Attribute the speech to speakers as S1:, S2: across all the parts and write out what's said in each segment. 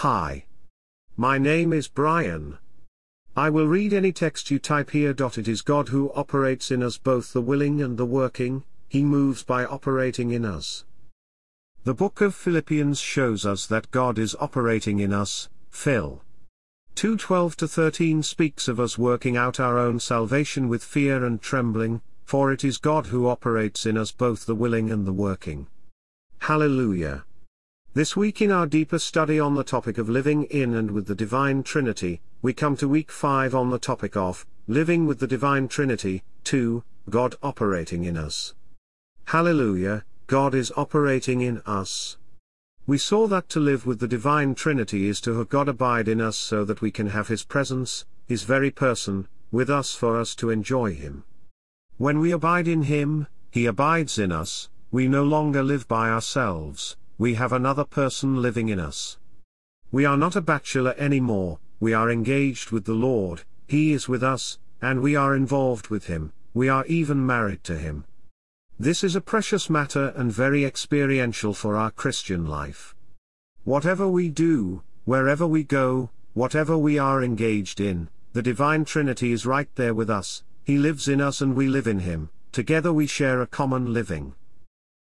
S1: Hi. My name is Brian. I will read any text you type here. It is God who operates in us both the willing and the working, He moves by operating in us. The book of Philippians shows us that God is operating in us, Phil. 2:12 to 13 speaks of us working out our own salvation with fear and trembling, for it is God who operates in us both the willing and the working. Hallelujah. This week in our deeper study on the topic of living in and with the Divine Trinity, we come to week 5 on the topic of living with the Divine Trinity, 2, God operating in us. Hallelujah, God is operating in us. We saw that to live with the Divine Trinity is to have God abide in us so that we can have His presence, His very person, with us for us to enjoy Him. When we abide in Him, He abides in us, we no longer live by ourselves, we have another person living in us. We are not a bachelor anymore, we are engaged with the Lord, He is with us, and we are involved with Him, we are even married to Him. This is a precious matter and very experiential for our Christian life. Whatever we do, wherever we go, whatever we are engaged in, the Divine Trinity is right there with us, He lives in us and we live in Him, together we share a common living.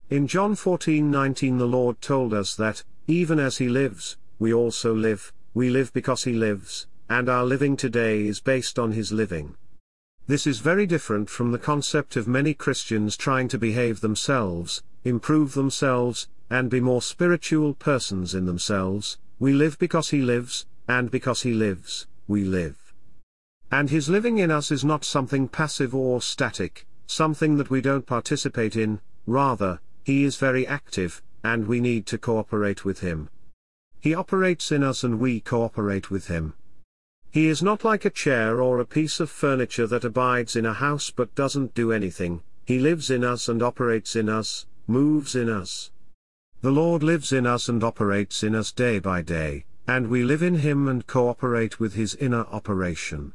S1: In John 14:19 the Lord told us that, even as He lives, we also live, we live because He lives, and our living today is based on His living. This is very different from the concept of many Christians trying to behave themselves, improve themselves, and be more spiritual persons in themselves. We live because He lives, and because He lives, we live. And His living in us is not something passive or static, something that we don't participate in, rather, He is very active, and we need to cooperate with Him. He operates in us and we cooperate with Him. He is not like a chair or a piece of furniture that abides in a house but doesn't do anything, he lives in us and operates in us, moves in us. The Lord lives in us and operates in us day by day, and we live in him and cooperate with his inner operation.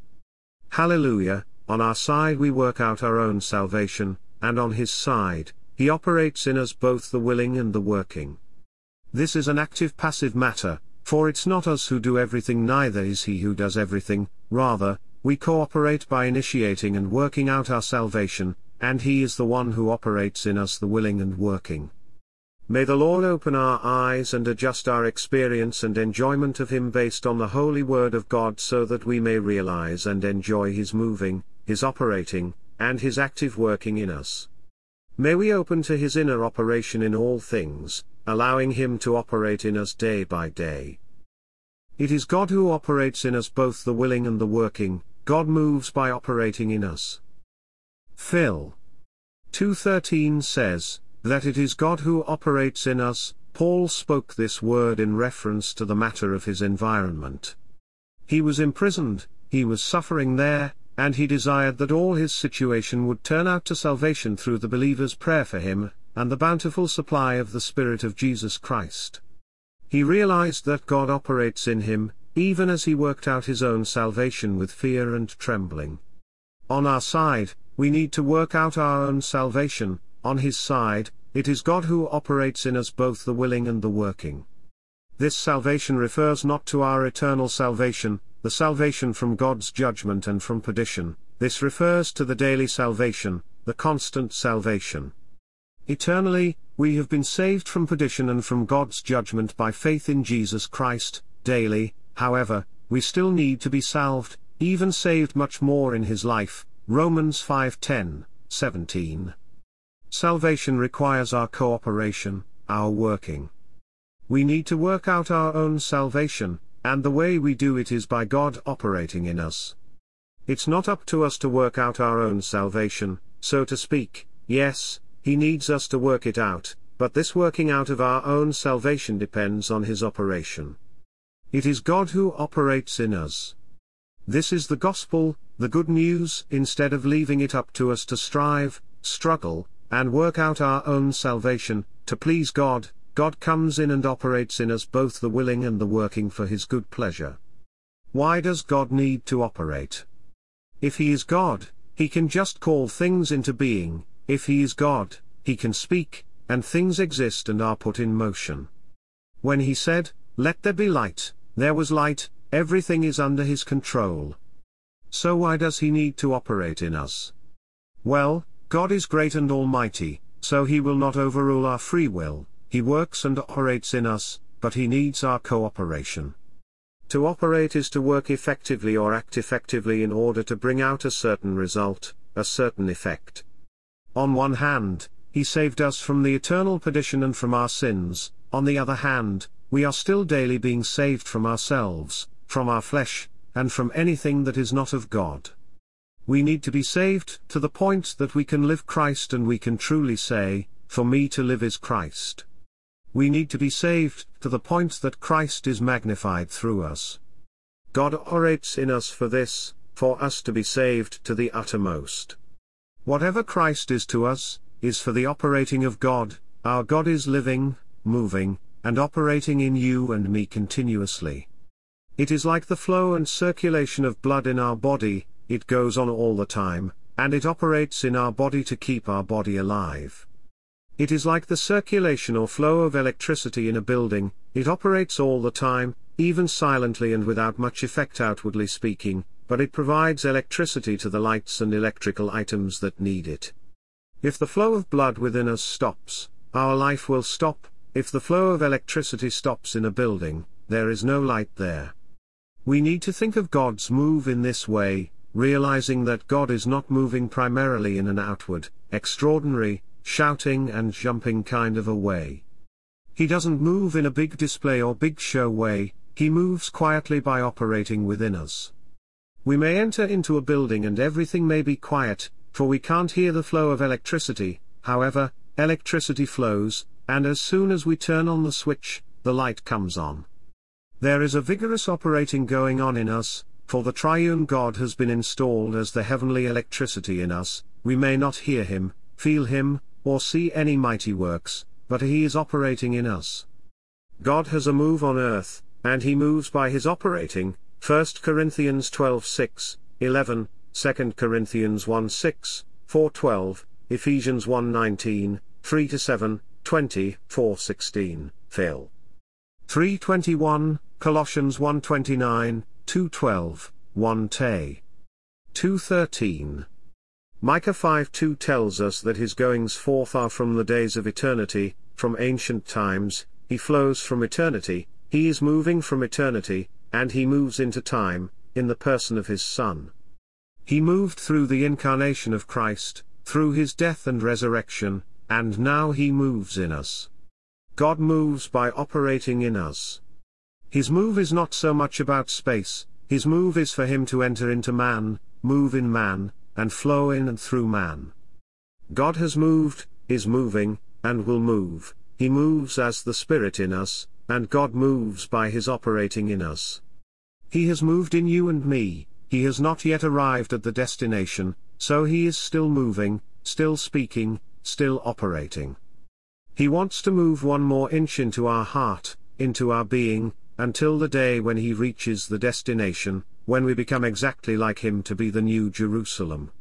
S1: Hallelujah, on our side we work out our own salvation, and on his side, he operates in us both the willing and the working. This is an active passive matter, for it's not us who do everything neither is he who does everything, rather, we cooperate by initiating and working out our salvation, and he is the one who operates in us the willing and working. May the Lord open our eyes and adjust our experience and enjoyment of Him based on the holy Word of God so that we may realize and enjoy His moving, His operating, and His active working in us. May we open to His inner operation in all things, allowing Him to operate in us day by day. It is God who operates in us both the willing and the working, God moves by operating in us. Phil. 2.13 says, that it is God who operates in us, Paul spoke this word in reference to the matter of his environment. He was imprisoned, he was suffering there, and he desired that all his situation would turn out to salvation through the believer's prayer for him, and the bountiful supply of the Spirit of Jesus Christ. He realized that God operates in him, even as he worked out his own salvation with fear and trembling. On our side, we need to work out our own salvation, on his side, it is God who operates in us both the willing and the working. This salvation refers not to our eternal salvation, the salvation from God's judgment and from perdition, this refers to the daily salvation, the constant salvation. Eternally, we have been saved from perdition and from God's judgment by faith in Jesus Christ, daily, however, we still need to be salved, even saved much more in his life, Romans 5:10, 17. Salvation requires our cooperation, our working. We need to work out our own salvation, and the way we do it is by God operating in us. It's not up to us to work out our own salvation, so to speak, yes, he needs us to work it out, but this working out of our own salvation depends on His operation. It is God who operates in us. This is the gospel, the good news, instead of leaving it up to us to strive, struggle, and work out our own salvation, to please God, God comes in and operates in us both the willing and the working for His good pleasure. Why does God need to operate? If He is God, He can just call things into being, if he is God, he can speak, and things exist and are put in motion. When he said, Let there be light, There was light, everything is under his control. So why does he need to operate in us? Well, God is great and almighty, so he will not overrule our free will, he works and operates in us, but he needs our cooperation. To operate is to work effectively or act effectively in order to bring out a certain result, a certain effect. On one hand, he saved us from the eternal perdition and from our sins, on the other hand, we are still daily being saved from ourselves, from our flesh, and from anything that is not of God. We need to be saved to the point that we can live Christ and we can truly say, For me to live is Christ. We need to be saved to the point that Christ is magnified through us. God operates in us for this, for us to be saved to the uttermost. Whatever Christ is to us, is for the operating of God, our God is living, moving, and operating in you and me continuously. It is like the flow and circulation of blood in our body, it goes on all the time, and it operates in our body to keep our body alive. It is like the circulation or flow of electricity in a building, it operates all the time, even silently and without much effect outwardly speaking, but it provides electricity to the lights and electrical items that need it. If the flow of blood within us stops, our life will stop, if the flow of electricity stops in a building, there is no light there. We need to think of God's move in this way, realizing that God is not moving primarily in an outward, extraordinary, shouting and jumping kind of a way. He doesn't move in a big display or big show way, he moves quietly by operating within us. We may enter into a building and everything may be quiet, for we can't hear the flow of electricity, however, electricity flows, and as soon as we turn on the switch, the light comes on. There is a vigorous operating going on in us, for the triune God has been installed as the heavenly electricity in us, we may not hear him, feel him, or see any mighty works, but he is operating in us. God has a move on earth, and he moves by his operating, 1 Corinthians 12 6, 11, 2 Corinthians 1 6, 4 12, Ephesians 1 19, 3 7, 20, 4 16, Phil. 321, Colossians 1 29, 2 12, 1 Tay. 213. Micah 5:2 tells us that his goings forth are from the days of eternity, from ancient times, he flows from eternity, he is moving from eternity, and he moves into time, in the person of his Son. He moved through the incarnation of Christ, through his death and resurrection, and now he moves in us. God moves by operating in us. His move is not so much about space, his move is for him to enter into man, move in man, and flow in and through man. God has moved, is moving, and will move, he moves as the Spirit in us, and God moves by his operating in us. He has moved in you and me, he has not yet arrived at the destination, so he is still moving, still speaking, still operating. He wants to move one more inch into our heart, into our being, until the day when he reaches the destination, when we become exactly like him to be the new Jerusalem.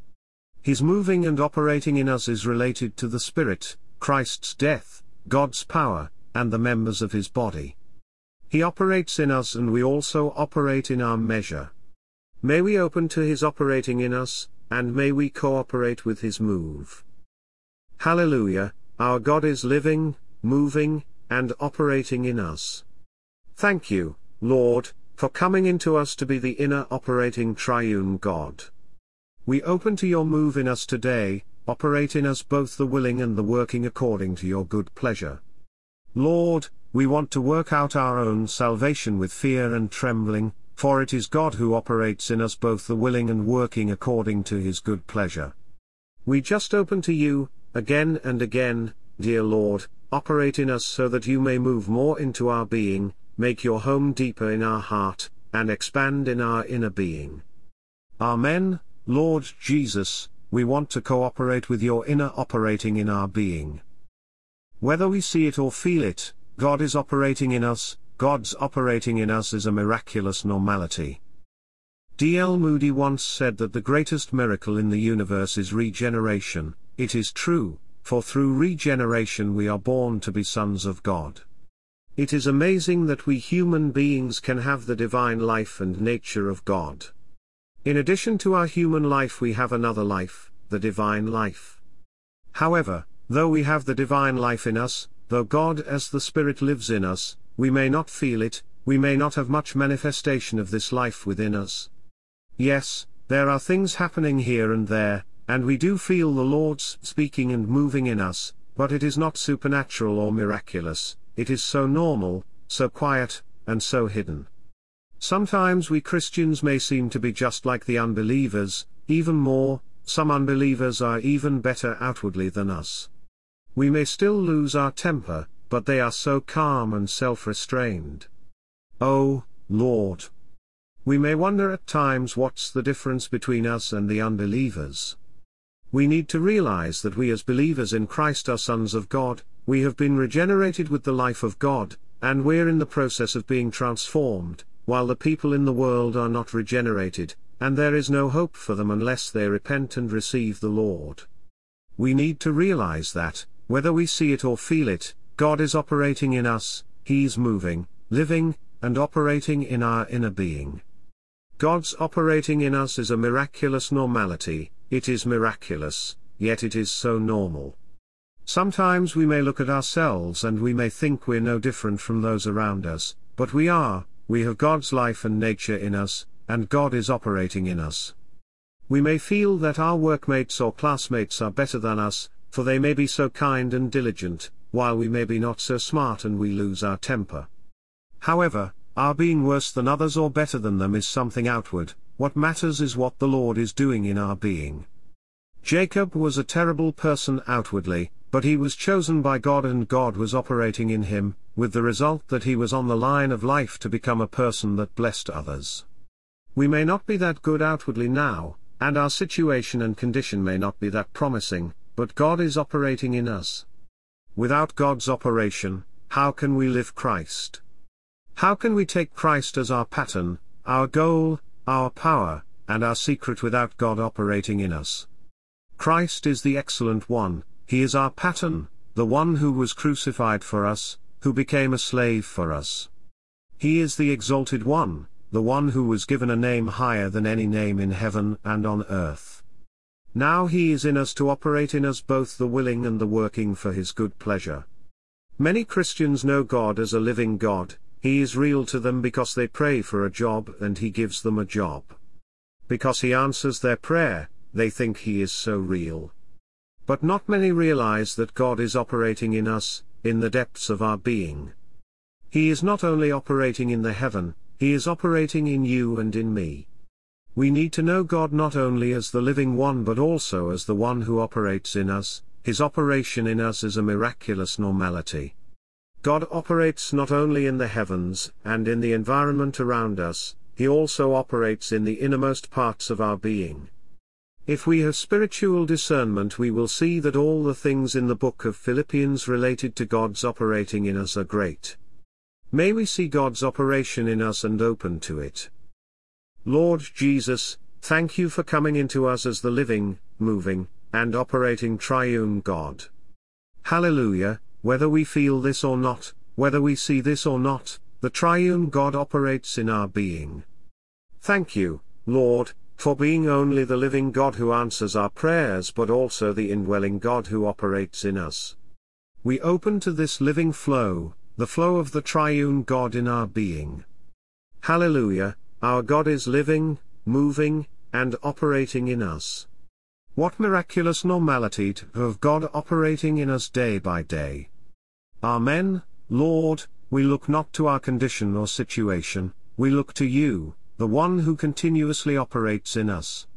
S1: His moving and operating in us is related to the Spirit, Christ's death, God's power, and the members of his body. He operates in us and we also operate in our measure. May we open to his operating in us, and may we cooperate with his move. Hallelujah, our God is living, moving, and operating in us. Thank you, Lord, for coming into us to be the inner operating triune God. We open to your move in us today, operate in us both the willing and the working according to your good pleasure. Lord, we want to work out our own salvation with fear and trembling, for it is God who operates in us both the willing and working according to his good pleasure. We just open to you, again and again, dear Lord, operate in us so that you may move more into our being, make your home deeper in our heart, and expand in our inner being. Amen, Lord Jesus, we want to cooperate with your inner operating in our being. Whether we see it or feel it, God is operating in us, God's operating in us is a miraculous normality. D.L. Moody once said that the greatest miracle in the universe is regeneration, it is true, for through regeneration we are born to be sons of God. It is amazing that we human beings can have the divine life and nature of God. In addition to our human life, we have another life, the divine life. However, though we have the divine life in us, though God as the Spirit lives in us, we may not feel it, we may not have much manifestation of this life within us. Yes, there are things happening here and there, and we do feel the Lord's speaking and moving in us, but it is not supernatural or miraculous, it is so normal, so quiet, and so hidden. Sometimes we Christians may seem to be just like the unbelievers, even more, some unbelievers are even better outwardly than us. We may still lose our temper, but they are so calm and self-restrained. Oh, Lord! We may wonder at times what's the difference between us and the unbelievers. We need to realize that we as believers in Christ are sons of God, we have been regenerated with the life of God, and we're in the process of being transformed, while the people in the world are not regenerated, and there is no hope for them unless they repent and receive the Lord. We need to realize that, whether we see it or feel it, God is operating in us, He's moving, living, and operating in our inner being. God's operating in us is a miraculous normality, it is miraculous, yet it is so normal. Sometimes we may look at ourselves and we may think we're no different from those around us, but we are, we have God's life and nature in us, and God is operating in us. We may feel that our workmates or classmates are better than us, for they may be so kind and diligent, while we may be not so smart and we lose our temper. However, our being worse than others or better than them is something outward, what matters is what the Lord is doing in our being. Jacob was a terrible person outwardly, but he was chosen by God and God was operating in him, with the result that he was on the line of life to become a person that blessed others. We may not be that good outwardly now, and our situation and condition may not be that promising, but God is operating in us. Without God's operation, how can we live Christ? How can we take Christ as our pattern, our goal, our power, and our secret without God operating in us? Christ is the excellent one, he is our pattern, the one who was crucified for us, who became a slave for us. He is the exalted one, the one who was given a name higher than any name in heaven and on earth. Now he is in us to operate in us both the willing and the working for his good pleasure. Many Christians know God as a living God, he is real to them because they pray for a job and he gives them a job. Because he answers their prayer, they think he is so real. But not many realize that God is operating in us, in the depths of our being. He is not only operating in the heaven, he is operating in you and in me. We need to know God not only as the living one but also as the one who operates in us, his operation in us is a miraculous normality. God operates not only in the heavens and in the environment around us, he also operates in the innermost parts of our being. If we have spiritual discernment, we will see that all the things in the book of Philippians related to God's operating in us are great. May we see God's operation in us and open to it. Lord Jesus, thank you for coming into us as the living, moving, and operating triune God. Hallelujah, whether we feel this or not, whether we see this or not, the triune God operates in our being. Thank you, Lord, for being only the living God who answers our prayers but also the indwelling God who operates in us. We open to this living flow, the flow of the triune God in our being. Hallelujah, our God is living, moving, and operating in us. What miraculous normality have God operating in us day by day. Amen, Lord, we look not to our condition or situation, we look to you, the one who continuously operates in us.